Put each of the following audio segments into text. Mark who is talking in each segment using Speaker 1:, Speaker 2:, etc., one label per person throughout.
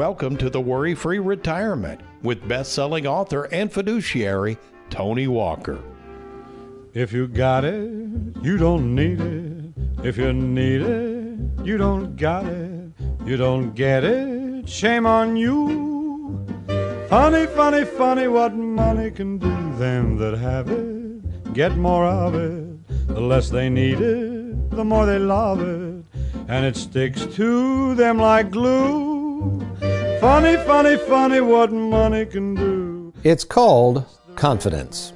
Speaker 1: Welcome to the Worry Free Retirement with best selling author and fiduciary Tony Walker.
Speaker 2: If you got it, you don't need it. If you need it, you don't got it. You don't get it, shame on you. Funny, funny, funny what money can do. Them that have it get more of it. The less they need it, the more they love it. And it sticks to them like glue. Funny, funny, funny what money can do.
Speaker 3: It's called confidence.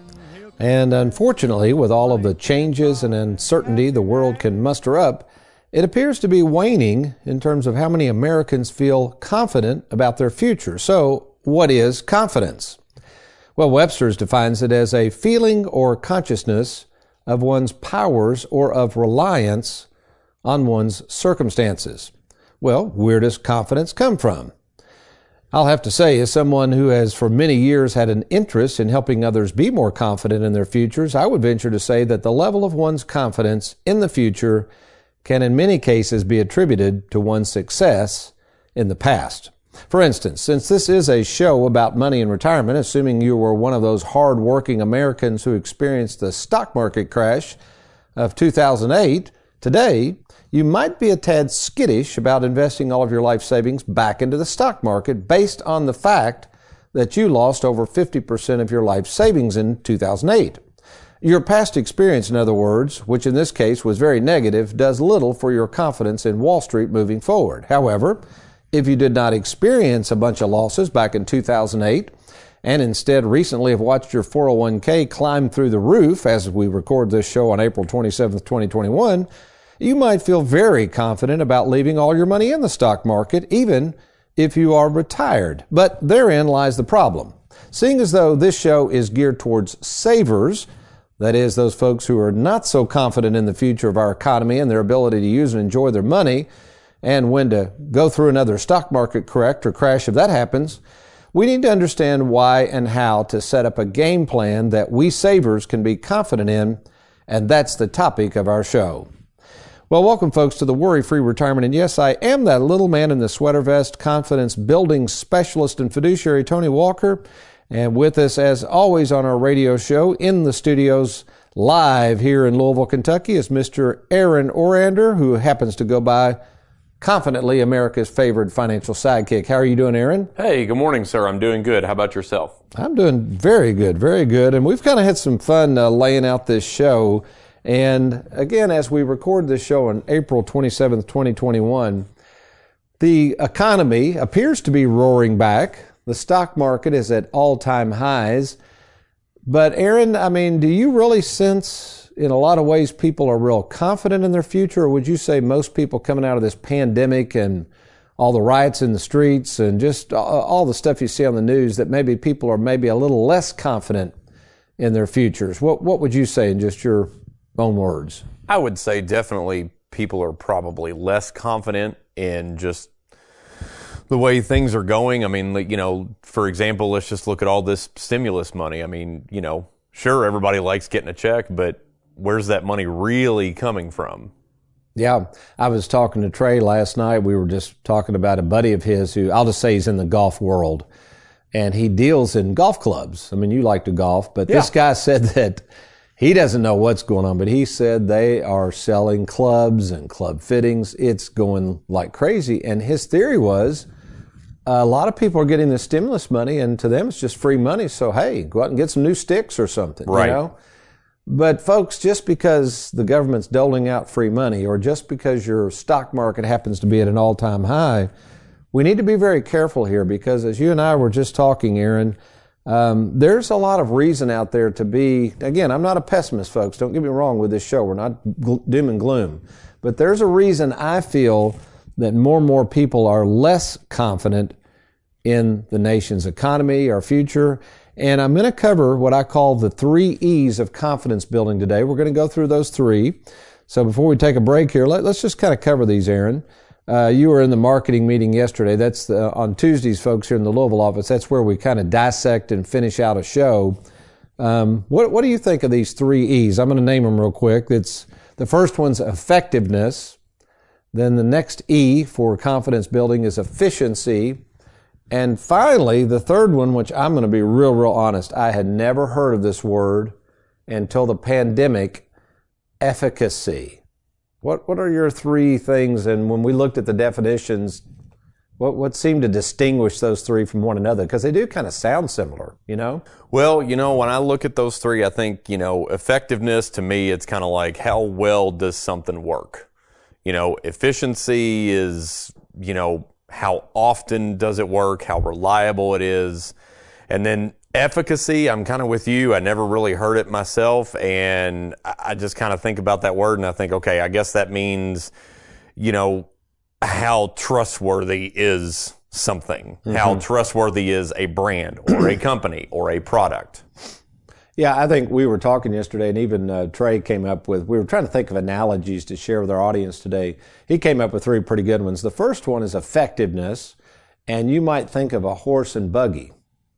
Speaker 3: And unfortunately, with all of the changes and uncertainty the world can muster up, it appears to be waning in terms of how many Americans feel confident about their future. So, what is confidence? Well, Webster's defines it as a feeling or consciousness of one's powers or of reliance on one's circumstances. Well, where does confidence come from? I'll have to say, as someone who has for many years had an interest in helping others be more confident in their futures, I would venture to say that the level of one's confidence in the future can in many cases be attributed to one's success in the past. For instance, since this is a show about money and retirement, assuming you were one of those hard-working Americans who experienced the stock market crash of 2008, today you might be a tad skittish about investing all of your life savings back into the stock market based on the fact that you lost over 50% of your life savings in 2008. Your past experience, in other words, which in this case was very negative, does little for your confidence in Wall Street moving forward. However, if you did not experience a bunch of losses back in 2008, and instead recently have watched your 401k climb through the roof as we record this show on April 27th, 2021, you might feel very confident about leaving all your money in the stock market, even if you are retired. But therein lies the problem. Seeing as though this show is geared towards savers, that is, those folks who are not so confident in the future of our economy and their ability to use and enjoy their money, and when to go through another stock market correct or crash if that happens, we need to understand why and how to set up a game plan that we savers can be confident in, and that's the topic of our show. Well, welcome, folks, to the Worry Free Retirement. And yes, I am that little man in the sweater vest, confidence building specialist and fiduciary, Tony Walker. And with us, as always, on our radio show in the studios live here in Louisville, Kentucky, is Mr. Aaron Orander, who happens to go by confidently America's favorite financial sidekick. How are you doing, Aaron?
Speaker 4: Hey, good morning, sir. I'm doing good. How about yourself?
Speaker 3: I'm doing very good, very good. And we've kind of had some fun uh, laying out this show. And again, as we record this show on April 27th, 2021, the economy appears to be roaring back. The stock market is at all time highs. But, Aaron, I mean, do you really sense in a lot of ways people are real confident in their future? Or would you say most people coming out of this pandemic and all the riots in the streets and just all the stuff you see on the news that maybe people are maybe a little less confident in their futures? What, what would you say in just your own words?
Speaker 4: I would say definitely people are probably less confident in just the way things are going. I mean, you know, for example, let's just look at all this stimulus money. I mean, you know, sure, everybody likes getting a check, but where's that money really coming from?
Speaker 3: Yeah, I was talking to Trey last night. We were just talking about a buddy of his who I'll just say he's in the golf world and he deals in golf clubs. I mean, you like to golf, but yeah. this guy said that he doesn't know what's going on, but he said they are selling clubs and club fittings. It's going like crazy. And his theory was a lot of people are getting the stimulus money, and to them it's just free money. So hey, go out and get some new sticks or something.
Speaker 4: Right.
Speaker 3: You know? But folks, just because the government's doling out free money, or just because your stock market happens to be at an all-time high, we need to be very careful here because, as you and I were just talking, Aaron um, there's a lot of reason out there to be, again, I'm not a pessimist, folks. Don't get me wrong with this show. We're not gl- doom and gloom. But there's a reason I feel that more and more people are less confident in the nation's economy, our future. And I'm going to cover what I call the three E's of confidence building today. We're going to go through those three. So before we take a break here, let, us just kind of cover these, Aaron. Uh, you were in the marketing meeting yesterday. That's the, on Tuesdays, folks, here in the Louisville office. That's where we kind of dissect and finish out a show. Um, what, what do you think of these three E's? I'm going to name them real quick. It's the first one's effectiveness. Then the next E for confidence building is efficiency. And finally, the third one, which I'm going to be real, real honest, I had never heard of this word until the pandemic, efficacy. What, what are your three things? And when we looked at the definitions, what, what seemed to distinguish those three from one another? Because they do kind of sound similar, you know?
Speaker 4: Well, you know, when I look at those three, I think, you know, effectiveness to me, it's kind of like how well does something work? You know, efficiency is, you know, how often does it work? How reliable it is? And then efficacy, I'm kind of with you. I never really heard it myself. And I just kind of think about that word and I think, okay, I guess that means, you know, how trustworthy is something, mm-hmm. how trustworthy is a brand or a company or a product.
Speaker 3: Yeah, I think we were talking yesterday, and even uh, Trey came up with. We were trying to think of analogies to share with our audience today. He came up with three pretty good ones. The first one is effectiveness, and you might think of a horse and buggy.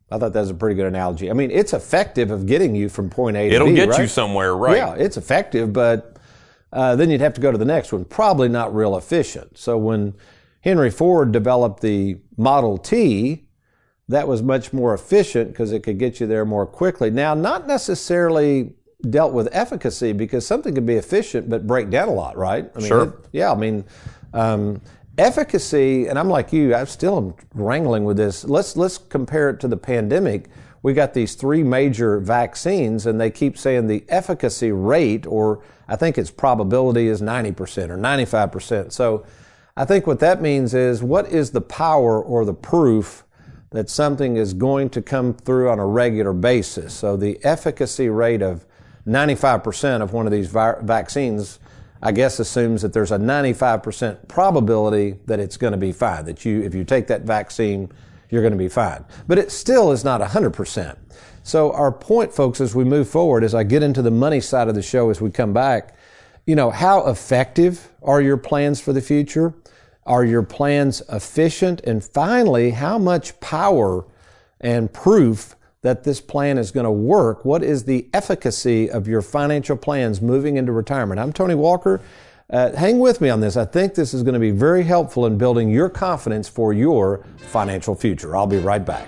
Speaker 3: I thought that was a pretty good analogy. I mean, it's effective of getting you from point A to
Speaker 4: It'll
Speaker 3: B.
Speaker 4: It'll get
Speaker 3: right?
Speaker 4: you somewhere, right?
Speaker 3: Yeah, it's effective, but uh, then you'd have to go to the next one. Probably not real efficient. So when Henry Ford developed the Model T, that was much more efficient because it could get you there more quickly. Now, not necessarily dealt with efficacy because something could be efficient but break down a lot, right?
Speaker 4: I mean, sure.
Speaker 3: It, yeah, I mean, um, efficacy, and I'm like you, I'm still wrangling with this. Let's let's compare it to the pandemic. We got these three major vaccines, and they keep saying the efficacy rate, or I think its probability is 90% or 95%. So I think what that means is what is the power or the proof that something is going to come through on a regular basis? So the efficacy rate of 95% of one of these vi- vaccines I guess assumes that there's a 95% probability that it's going to be fine, that you, if you take that vaccine, you're going to be fine. But it still is not 100%. So our point, folks, as we move forward, as I get into the money side of the show as we come back, you know, how effective are your plans for the future? Are your plans efficient? And finally, how much power and proof that this plan is going to work? What is the efficacy of your financial plans moving into retirement? I'm Tony Walker. Uh, hang with me on this. I think this is going to be very helpful in building your confidence for your financial future. I'll be right back.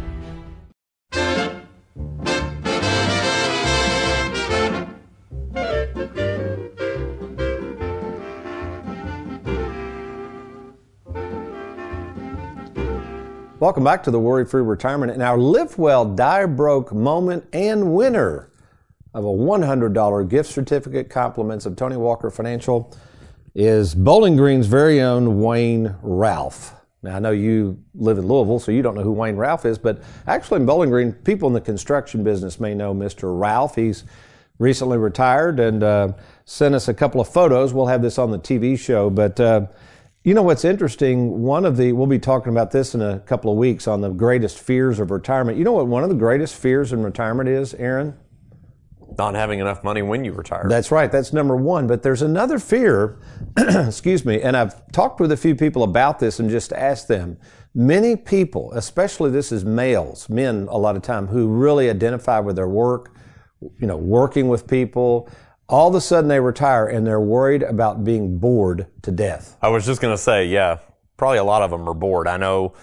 Speaker 3: Welcome back to the Worry Free Retirement and our Live Well, Die Broke moment and winner of a $100 gift certificate compliments of Tony Walker Financial is Bowling Green's very own Wayne Ralph. Now, I know you live in Louisville, so you don't know who Wayne Ralph is, but actually in Bowling Green, people in the construction business may know Mr. Ralph. He's recently retired and uh, sent us a couple of photos. We'll have this on the TV show, but uh, you know what's interesting? One of the, we'll be talking about this in a couple of weeks on the greatest fears of retirement. You know what one of the greatest fears in retirement is, Aaron?
Speaker 4: Not having enough money when you retire.
Speaker 3: That's right. That's number one. But there's another fear, excuse me, and I've talked with a few people about this and just asked them. Many people, especially this is males, men a lot of time, who really identify with their work, you know, working with people, all of a sudden they retire and they're worried about being bored to death.
Speaker 4: I was just going to say, yeah, probably a lot of them are bored. I know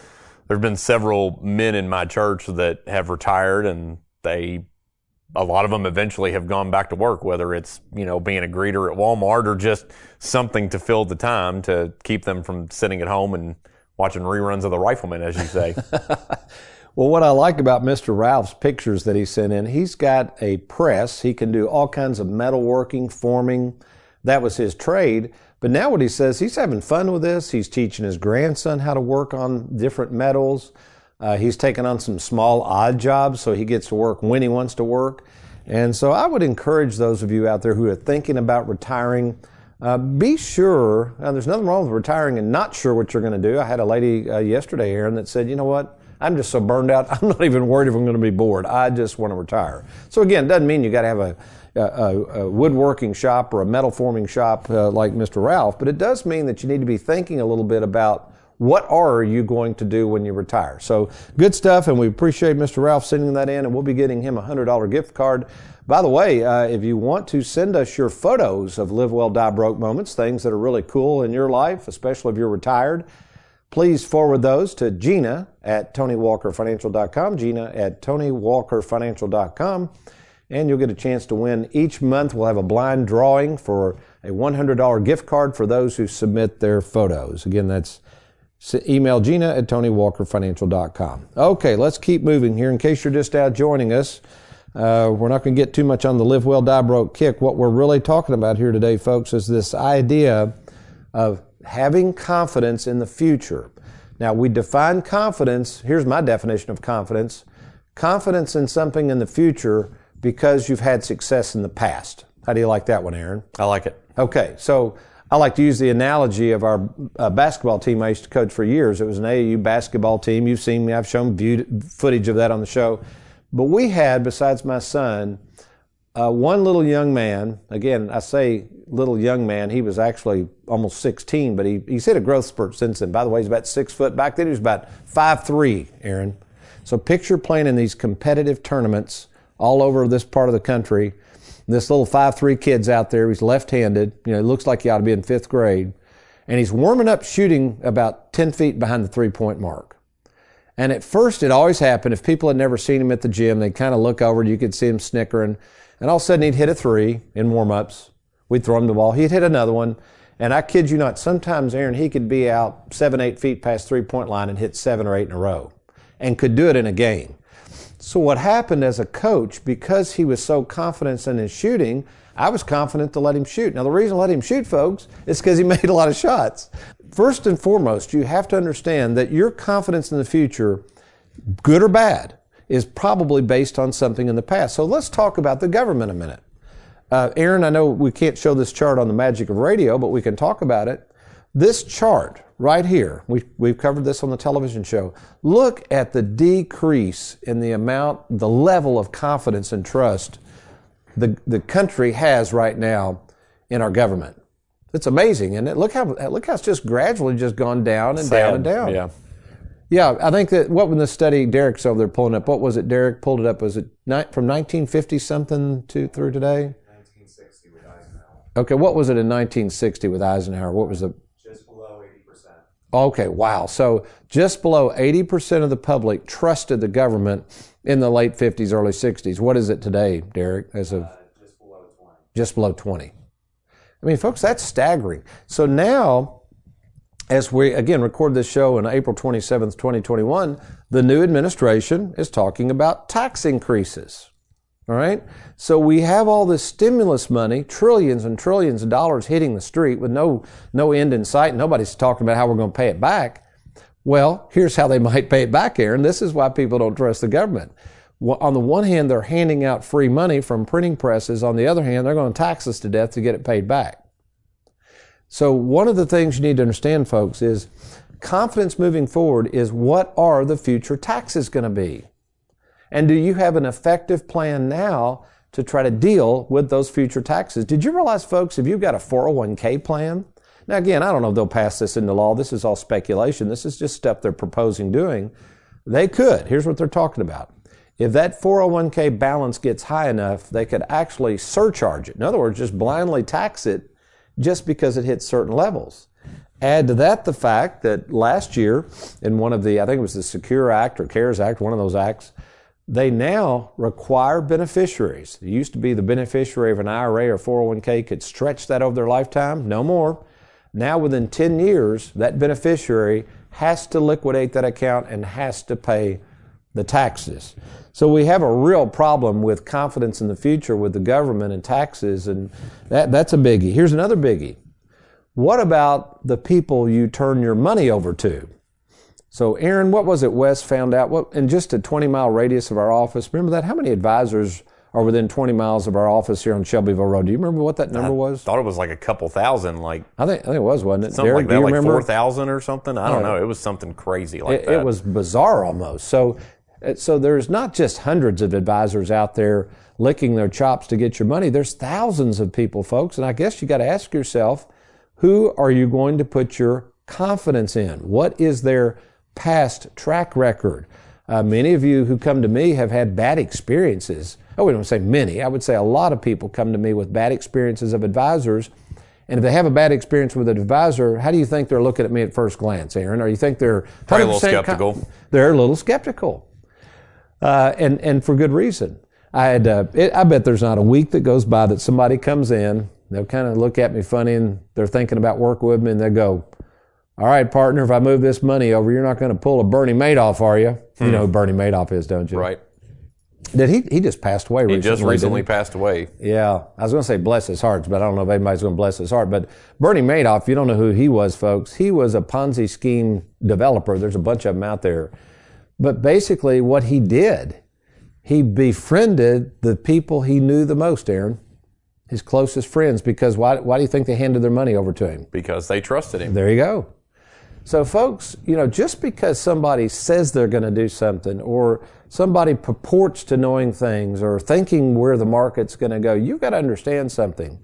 Speaker 4: there've been several men in my church that have retired and they a lot of them eventually have gone back to work, whether it's, you know, being a greeter at Walmart or just something to fill the time to keep them from sitting at home and watching reruns of The Rifleman, as you say.
Speaker 3: Well, what I like about Mr. Ralph's pictures that he sent in, he's got a press. He can do all kinds of metalworking, forming. That was his trade. But now what he says, he's having fun with this. He's teaching his grandson how to work on different metals. Uh, he's taking on some small odd jobs so he gets to work when he wants to work. And so I would encourage those of you out there who are thinking about retiring, uh, be sure, there's nothing wrong with retiring and not sure what you're going to do. I had a lady uh, yesterday, Aaron, that said, you know what? I'm just so burned out. I'm not even worried if I'm going to be bored. I just want to retire. So again, doesn't mean you got to have a, a, a, woodworking shop or a metal forming shop uh, like Mr. Ralph, but it does mean that you need to be thinking a little bit about what are you going to do when you retire. So good stuff, and we appreciate Mr. Ralph sending that in, and we'll be getting him a hundred dollar gift card. By the way, uh, if you want to send us your photos of live well, die broke moments, things that are really cool in your life, especially if you're retired Please forward those to Gina at TonyWalkerFinancial.com, Gina at TonyWalkerFinancial.com, and you'll get a chance to win. Each month we'll have a blind drawing for a $100 gift card for those who submit their photos. Again, that's email Gina at TonyWalkerFinancial.com. Okay, let's keep moving here. In case you're just out joining us, uh, we're not going to get too much on the live well, die broke kick. What we're really talking about here today, folks, is this idea of having confidence in the future. Now, we define confidence. Here's my definition of confidence confidence in something in the future because you've had success in the past. How do you like that one, Aaron?
Speaker 4: I like it.
Speaker 3: Okay, so I like to use the analogy of our uh, basketball team I used to coach for years. It was an AAU basketball team. You've seen me, I've shown viewed, footage of that on the show. But we had, besides my son, uh, one little young man, again, I say little young man, he was actually almost 16, but he, he's hit a growth spurt since then. By the way, he's about six foot. Back then, he was about five three. Aaron. So picture playing in these competitive tournaments all over this part of the country. This little five three kid's out there. He's left handed. You know, he looks like he ought to be in fifth grade. And he's warming up shooting about 10 feet behind the three point mark. And at first, it always happened. If people had never seen him at the gym, they'd kind of look over and you could see him snickering. And all of a sudden he'd hit a three in warm ups. We'd throw him the ball. He'd hit another one. And I kid you not, sometimes, Aaron, he could be out seven, eight feet past three point line and hit seven or eight in a row and could do it in a game. So what happened as a coach, because he was so confident in his shooting, I was confident to let him shoot. Now, the reason I let him shoot, folks, is because he made a lot of shots. First and foremost, you have to understand that your confidence in the future, good or bad, is probably based on something in the past. So let's talk about the government a minute. Uh, Aaron, I know we can't show this chart on the magic of radio, but we can talk about it. This chart right here, we, we've covered this on the television show. Look at the decrease in the amount, the level of confidence and trust the, the country has right now in our government. It's amazing, and it? Look how look how it's just gradually just gone down and Sad. down and down.
Speaker 4: Yeah.
Speaker 3: Yeah, I think that what when the study Derek's over there pulling up, what was it? Derek pulled it up. Was it ni- from 1950 something to through today?
Speaker 5: 1960 with Eisenhower.
Speaker 3: Okay, what was it in 1960 with Eisenhower? What was the?
Speaker 5: Just below 80 percent.
Speaker 3: Okay, wow. So just below 80 percent of the public trusted the government in the late 50s, early 60s. What is it today, Derek? As of
Speaker 5: uh, just below 20.
Speaker 3: Just below 20. I mean, folks, that's staggering. So now as we again record this show on April 27th, 2021, the new administration is talking about tax increases. All right? So we have all this stimulus money, trillions and trillions of dollars hitting the street with no, no end in sight. Nobody's talking about how we're going to pay it back. Well, here's how they might pay it back, Aaron. This is why people don't trust the government. On the one hand, they're handing out free money from printing presses. On the other hand, they're going to tax us to death to get it paid back. So one of the things you need to understand, folks, is confidence moving forward is what are the future taxes going to be? And do you have an effective plan now to try to deal with those future taxes? Did you realize, folks, if you've got a 401k plan, now again, I don't know if they'll pass this into law. This is all speculation. This is just stuff they're proposing doing. They could. Here's what they're talking about. If that 401k balance gets high enough, they could actually surcharge it. In other words, just blindly tax it just because it hits certain levels. Add to that the fact that last year, in one of the, I think it was the Secure Act or CARES Act, one of those acts, they now require beneficiaries. It used to be the beneficiary of an IRA or 401k could stretch that over their lifetime. No more. Now, within 10 years, that beneficiary has to liquidate that account and has to pay the taxes. So we have a real problem with confidence in the future with the government and taxes, and that, that's a biggie. Here's another biggie. What about the people you turn your money over to? So, Aaron, what was it Wes found out? What in just a 20 mile radius of our office? Remember that? How many advisors are within 20 miles of our office here on Shelbyville Road? Do you remember what that number was?
Speaker 4: I thought it was like a couple thousand, like
Speaker 3: I think I think it was, wasn't it?
Speaker 4: something
Speaker 3: Derek,
Speaker 4: like that,
Speaker 3: you
Speaker 4: like
Speaker 3: remember?
Speaker 4: four thousand or something. I don't know. It was something crazy like
Speaker 3: it,
Speaker 4: that.
Speaker 3: it was bizarre almost. So, so there's not just hundreds of advisors out there licking their chops to get your money. There's thousands of people, folks, and I guess you got to ask yourself, who are you going to put your confidence in? What is their past track record? Uh, many of you who come to me have had bad experiences. Oh, we don't say many. I would say a lot of people come to me with bad experiences of advisors. And if they have a bad experience with an advisor, how do you think they're looking at me at first glance, Aaron? Or you think they're
Speaker 4: Probably a little
Speaker 3: 100% con-
Speaker 4: skeptical.
Speaker 3: they're a little skeptical, uh, and and for good reason. I had uh, it, I bet there's not a week that goes by that somebody comes in, they'll kind of look at me funny, and they're thinking about working with me, and they go, "All right, partner, if I move this money over, you're not going to pull a Bernie Madoff, are you? You know who Bernie Madoff is, don't you?
Speaker 4: Hmm. right.
Speaker 3: Did he? He just passed away
Speaker 4: He
Speaker 3: recently.
Speaker 4: just recently passed away.
Speaker 3: Yeah, I was going to say bless his heart, but I don't know if anybody's going to bless his heart. But Bernie Madoff, you don't know who he was, folks, he was a Ponzi scheme developer. There's a bunch of them out there. But basically, what he did, he befriended the people he knew the most, Aaron, his closest friends, because why, why do you think they handed their money over to him?
Speaker 4: because they trusted him.
Speaker 3: There you go. So, folks, you know, just because somebody says they're going to do something or somebody purports to knowing things or thinking where the market's going to go, you've got to understand something.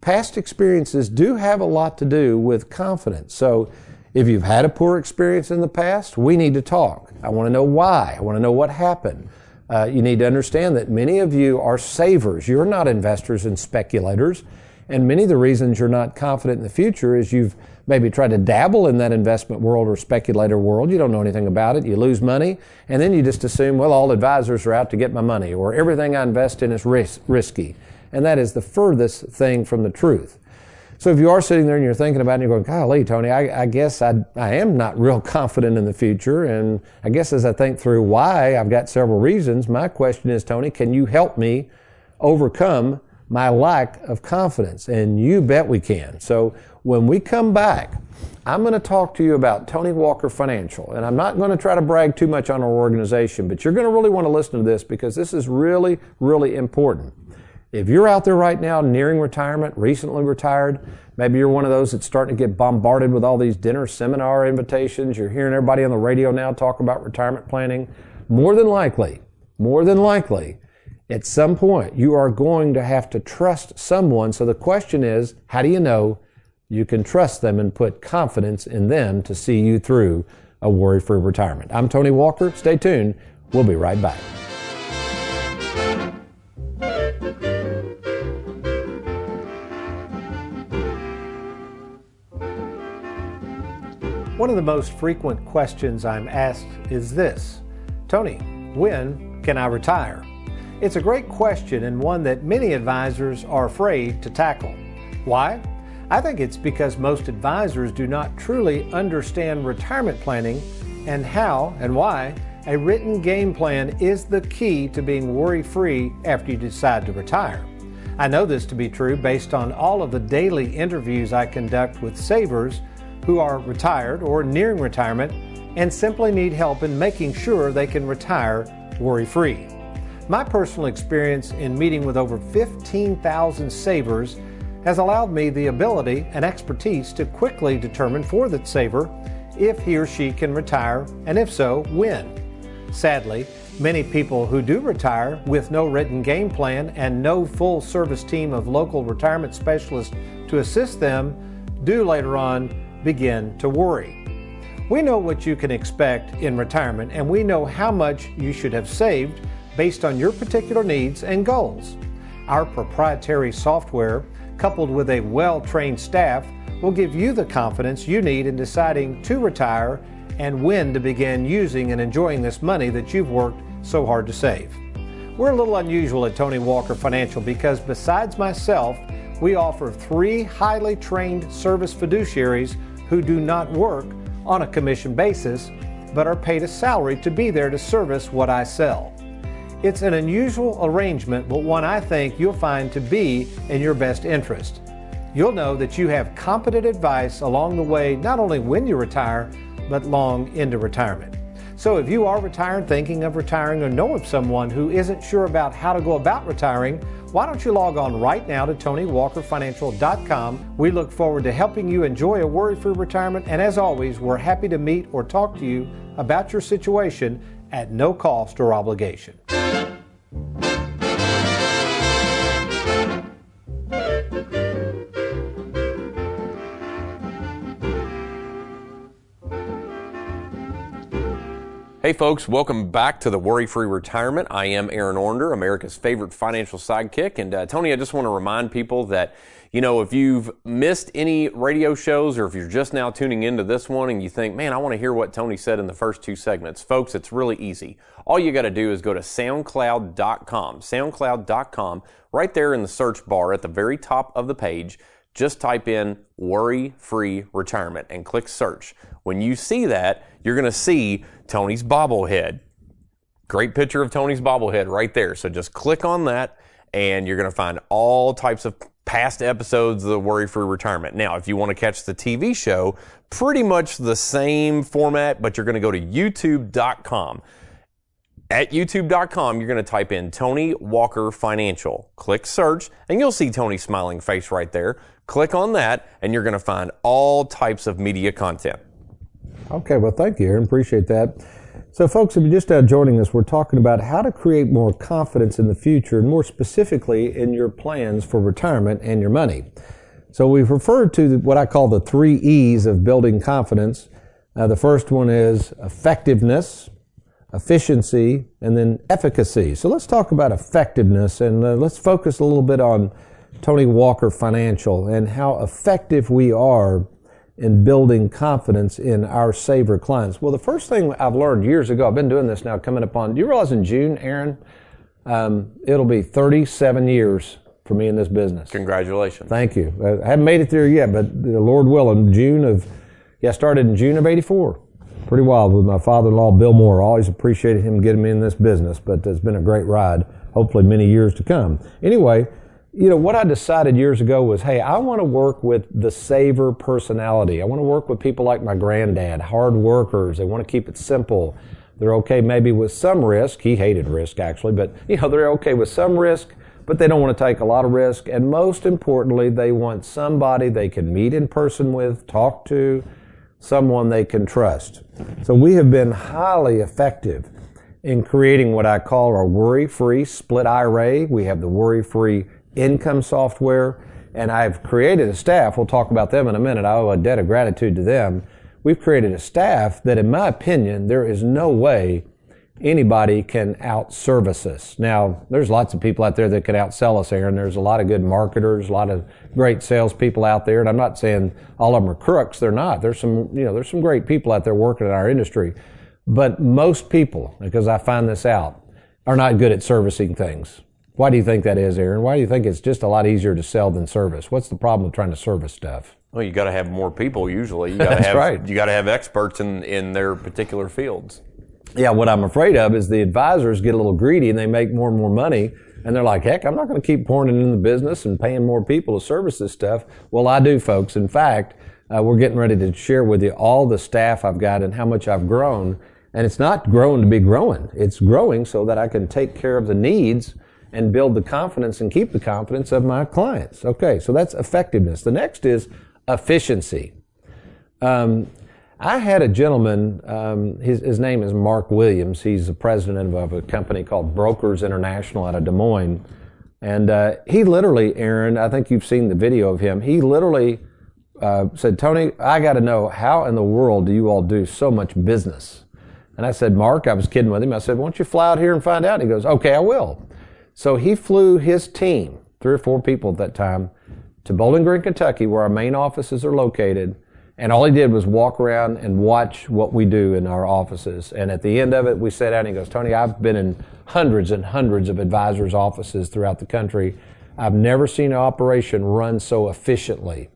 Speaker 3: Past experiences do have a lot to do with confidence. So, if you've had a poor experience in the past, we need to talk. I want to know why. I want to know what happened. Uh, you need to understand that many of you are savers. You're not investors and speculators. And many of the reasons you're not confident in the future is you've maybe tried to dabble in that investment world or speculator world. You don't know anything about it. You lose money. And then you just assume, well, all advisors are out to get my money or everything I invest in is ris- risky. And that is the furthest thing from the truth. So if you are sitting there and you're thinking about it and you're going, golly, Tony, I, I guess I, I am not real confident in the future. And I guess as I think through why, I've got several reasons. My question is, Tony, can you help me overcome my lack of confidence? And you bet we can. So when we come back, I'm going to talk to you about Tony Walker Financial. And I'm not going to try to brag too much on our organization, but you're going to really want to listen to this because this is really, really important. If you're out there right now nearing retirement, recently retired, maybe you're one of those that's starting to get bombarded with all these dinner seminar invitations. You're hearing everybody on the radio now talk about retirement planning. More than likely, more than likely, at some point you are going to have to trust someone. So the question is, how do you know you can trust them and put confidence in them to see you through a worry free retirement? I'm Tony Walker. Stay tuned. We'll be right back. One of the most frequent questions I'm asked is this Tony, when can I retire? It's a great question and one that many advisors are afraid to tackle. Why? I think it's because most advisors do not truly understand retirement planning and how and why a written game plan is the key to being worry free after you decide to retire. I know this to be true based on all of the daily interviews I conduct with savers who are retired or nearing retirement and simply need help in making sure they can retire worry free. My personal experience in meeting with over 15,000 savers has allowed me the ability and expertise to quickly determine for the saver if he or she can retire and if so, when. Sadly, many people who do retire with no written game plan and no full service team of local retirement specialists to assist them do later on begin to worry. We know what you can expect in retirement and we know how much you should have saved based on your particular needs and goals. Our proprietary software, coupled with a well trained staff, will give you the confidence you need in deciding to retire and when to begin using and enjoying this money that you've worked so hard to save. We're a little unusual at Tony Walker Financial because besides myself, we offer three highly trained service fiduciaries who do not work on a commission basis but are paid a salary to be there to service what I sell. It's an unusual arrangement, but one I think you'll find to be in your best interest. You'll know that you have competent advice along the way, not only when you retire, but long into retirement. So if you are retired, thinking of retiring, or know of someone who isn't sure about how to go about retiring, why don't you log on right now to TonyWalkerFinancial.com? We look forward to helping you enjoy a worry free retirement, and as always, we're happy to meet or talk to you about your situation at no cost or obligation.
Speaker 4: Hey folks, welcome back to the Worry Free Retirement. I am Aaron Ornder, America's favorite financial sidekick. And uh, Tony, I just want to remind people that, you know, if you've missed any radio shows or if you're just now tuning into this one and you think, man, I want to hear what Tony said in the first two segments, folks, it's really easy. All you got to do is go to soundcloud.com, soundcloud.com, right there in the search bar at the very top of the page just type in worry free retirement and click search. When you see that, you're going to see Tony's bobblehead. Great picture of Tony's bobblehead right there. So just click on that and you're going to find all types of past episodes of the Worry Free Retirement. Now, if you want to catch the TV show, pretty much the same format, but you're going to go to youtube.com. At youtube.com, you're going to type in Tony Walker Financial. Click search, and you'll see Tony's smiling face right there. Click on that, and you're going to find all types of media content.
Speaker 3: Okay, well, thank you, Aaron. Appreciate that. So, folks, if you're just now joining us, we're talking about how to create more confidence in the future, and more specifically in your plans for retirement and your money. So, we've referred to what I call the three E's of building confidence. Uh, the first one is effectiveness, efficiency, and then efficacy. So, let's talk about effectiveness, and uh, let's focus a little bit on Tony Walker Financial and how effective we are in building confidence in our saver clients. Well, the first thing I've learned years ago, I've been doing this now coming upon, do you realize in June, Aaron, um, it'll be 37 years for me in this business.
Speaker 4: Congratulations.
Speaker 3: Thank you. I haven't made it there yet, but the Lord willing, June of, yeah, I started in June of 84. Pretty wild with my father-in-law, Bill Moore. Always appreciated him getting me in this business, but it's been a great ride, hopefully many years to come. Anyway, you know, what I decided years ago was, hey, I want to work with the saver personality. I want to work with people like my granddad, hard workers. They want to keep it simple. They're okay maybe with some risk. He hated risk actually, but you know, they're okay with some risk, but they don't want to take a lot of risk. And most importantly, they want somebody they can meet in person with, talk to, someone they can trust. So we have been highly effective in creating what I call our worry-free split IRA. We have the worry-free income software, and I've created a staff. We'll talk about them in a minute. I owe a debt of gratitude to them. We've created a staff that, in my opinion, there is no way anybody can outservice us. Now, there's lots of people out there that can outsell us, Aaron. There's a lot of good marketers, a lot of great salespeople out there, and I'm not saying all of them are crooks. They're not. There's some, you know, there's some great people out there working in our industry. But most people, because I find this out, are not good at servicing things. Why do you think that is, Aaron? Why do you think it's just a lot easier to sell than service? What's the problem with trying to service stuff?
Speaker 4: Well, you got to have more people usually. You got to have
Speaker 3: right.
Speaker 4: you got to have experts in in their particular fields.
Speaker 3: Yeah, what I'm afraid of is the advisors get a little greedy and they make more and more money and they're like, heck, I'm not going to keep pouring into the business and paying more people to service this stuff. Well, I do, folks. In fact, uh, we're getting ready to share with you all the staff I've got and how much I've grown. And it's not growing to be growing. It's growing so that I can take care of the needs and build the confidence and keep the confidence of my clients. Okay, so that's effectiveness. The next is efficiency. Um, I had a gentleman, um, his, his name is Mark Williams. He's the president of a company called Brokers International out of Des Moines. And uh, he literally, Aaron, I think you've seen the video of him, he literally uh, said, Tony, I got to know how in the world do you all do so much business? And I said, Mark, I was kidding with him. I said, why don't you fly out here and find out? And he goes, okay, I will. So he flew his team, three or four people at that time, to Bowling Green, Kentucky, where our main offices are located. And all he did was walk around and watch what we do in our offices. And at the end of it, we sat down and he goes, Tony, I've been in hundreds and hundreds of advisors' offices throughout the country. I've never seen an operation run so efficiently.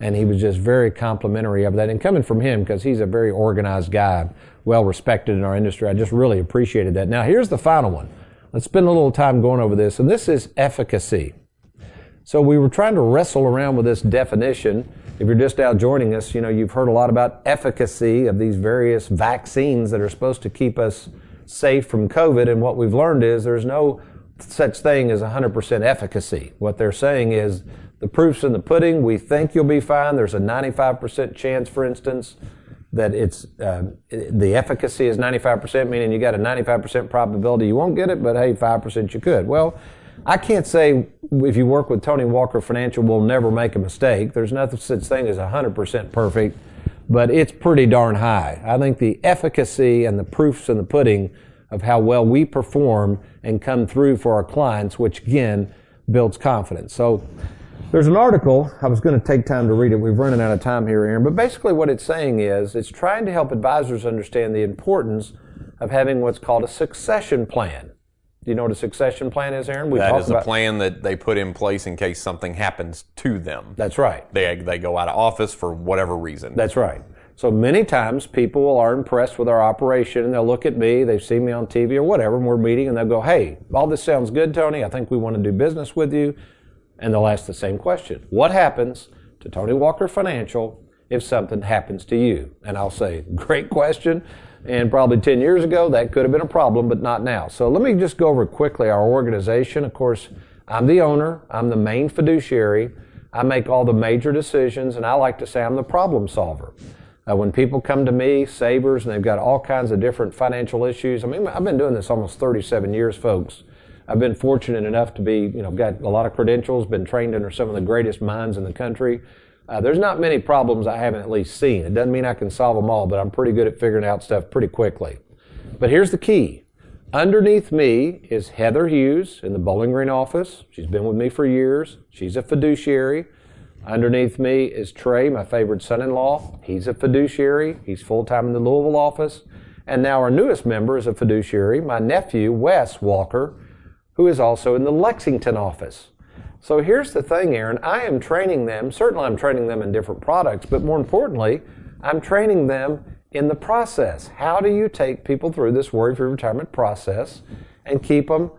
Speaker 3: And he was just very complimentary of that. And coming from him, because he's a very organized guy, well respected in our industry, I just really appreciated that. Now, here's the final one. Let's spend a little time going over this. And this is efficacy. So we were trying to wrestle around with this definition. If you're just now joining us, you know, you've heard a lot about efficacy of these various vaccines that are supposed to keep us safe from COVID. And what we've learned is there's no such thing as 100% efficacy. What they're saying is the proof's in the pudding. We think you'll be fine. There's a 95% chance, for instance, that it's uh, the efficacy is 95%, meaning you got a 95% probability you won't get it, but hey, 5% you could. Well, I can't say if you work with Tony Walker Financial, we'll never make a mistake. There's nothing such thing as 100% perfect, but it's pretty darn high. I think the efficacy and the proofs in the pudding of how well we perform and come through for our clients, which again builds confidence. So there's an article, I was going to take time to read it. We've running out of time here, Aaron, but basically what it's saying is it's trying to help advisors understand the importance of having what's called a succession plan. Do you know what a succession plan is, Aaron?
Speaker 4: We that is a plan that they put in place in case something happens to them.
Speaker 3: That's right.
Speaker 4: They, they go out of office for whatever reason.
Speaker 3: That's right. So many times people are impressed with our operation and they'll look at me, they've seen me on TV or whatever, and we're meeting and they'll go, Hey, all this sounds good, Tony. I think we want to do business with you. And they'll ask the same question What happens to Tony Walker Financial if something happens to you? And I'll say, Great question. And probably 10 years ago, that could have been a problem, but not now. So let me just go over quickly our organization. Of course, I'm the owner, I'm the main fiduciary. I make all the major decisions, and I like to say I'm the problem solver. Uh, when people come to me, savers, and they've got all kinds of different financial issues, I mean, I've been doing this almost 37 years, folks. I've been fortunate enough to be, you know, got a lot of credentials, been trained under some of the greatest minds in the country. Uh, there's not many problems I haven't at least seen. It doesn't mean I can solve them all, but I'm pretty good at figuring out stuff pretty quickly. But here's the key. Underneath me is Heather Hughes in the Bowling Green office. She's been with me for years. She's a fiduciary. Underneath me is Trey, my favorite son-in-law. He's a fiduciary. He's full-time in the Louisville office. And now our newest member is a fiduciary, my nephew, Wes Walker, who is also in the Lexington office. So here's the thing, Aaron. I am training them. Certainly I'm training them in different products, but more importantly, I'm training them in the process. How do you take people through this worry-free retirement process and keep them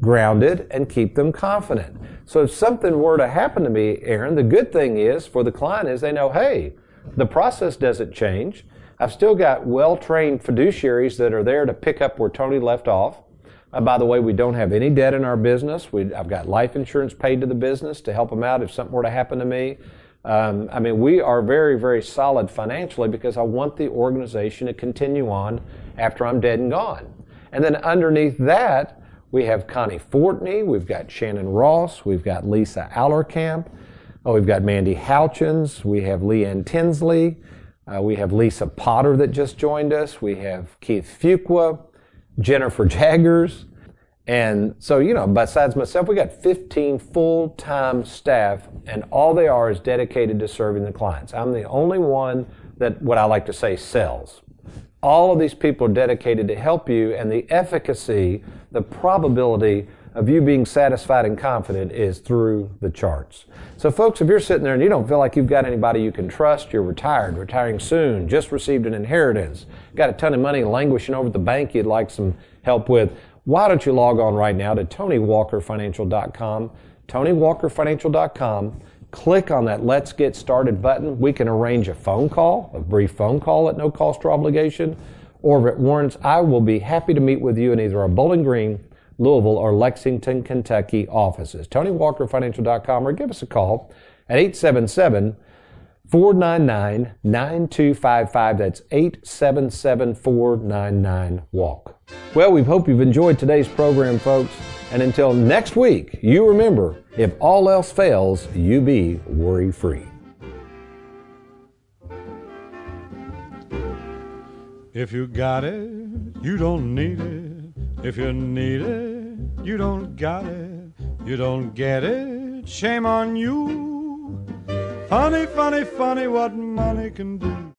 Speaker 3: grounded and keep them confident. So if something were to happen to me, Aaron, the good thing is for the client is they know, hey, the process doesn't change. I've still got well-trained fiduciaries that are there to pick up where Tony left off. Uh, by the way, we don't have any debt in our business. We, I've got life insurance paid to the business to help them out if something were to happen to me. Um, I mean, we are very, very solid financially because I want the organization to continue on after I'm dead and gone. And then underneath that, we have Connie Fortney, we've got Shannon Ross, we've got Lisa Allerkamp, oh, we've got Mandy Houchins, we have Leanne Tinsley, uh, we have Lisa Potter that just joined us, we have Keith Fuqua, Jennifer Jaggers, and so, you know, besides myself, we got 15 full-time staff, and all they are is dedicated to serving the clients. I'm the only one that, what I like to say, sells. All of these people are dedicated to help you, and the efficacy, the probability of you being satisfied and confident is through the charts. So, folks, if you're sitting there and you don't feel like you've got anybody you can trust, you're retired, retiring soon, just received an inheritance, got a ton of money languishing over at the bank you'd like some help with, why don't you log on right now to TonyWalkerFinancial.com, TonyWalkerFinancial.com click on that Let's Get Started button. We can arrange a phone call, a brief phone call at no cost or obligation, or if it warrants, I will be happy to meet with you in either our Bowling Green, Louisville, or Lexington, Kentucky offices. TonyWalkerFinancial.com or give us a call at 877 499 9255. That's 877 499 WALK. Well, we hope you've enjoyed today's program, folks. And until next week, you remember if all else fails, you be worry free.
Speaker 2: If you got it, you don't need it. If you need it, you don't got it. You don't get it, shame on you. Funny, funny, funny what money can do.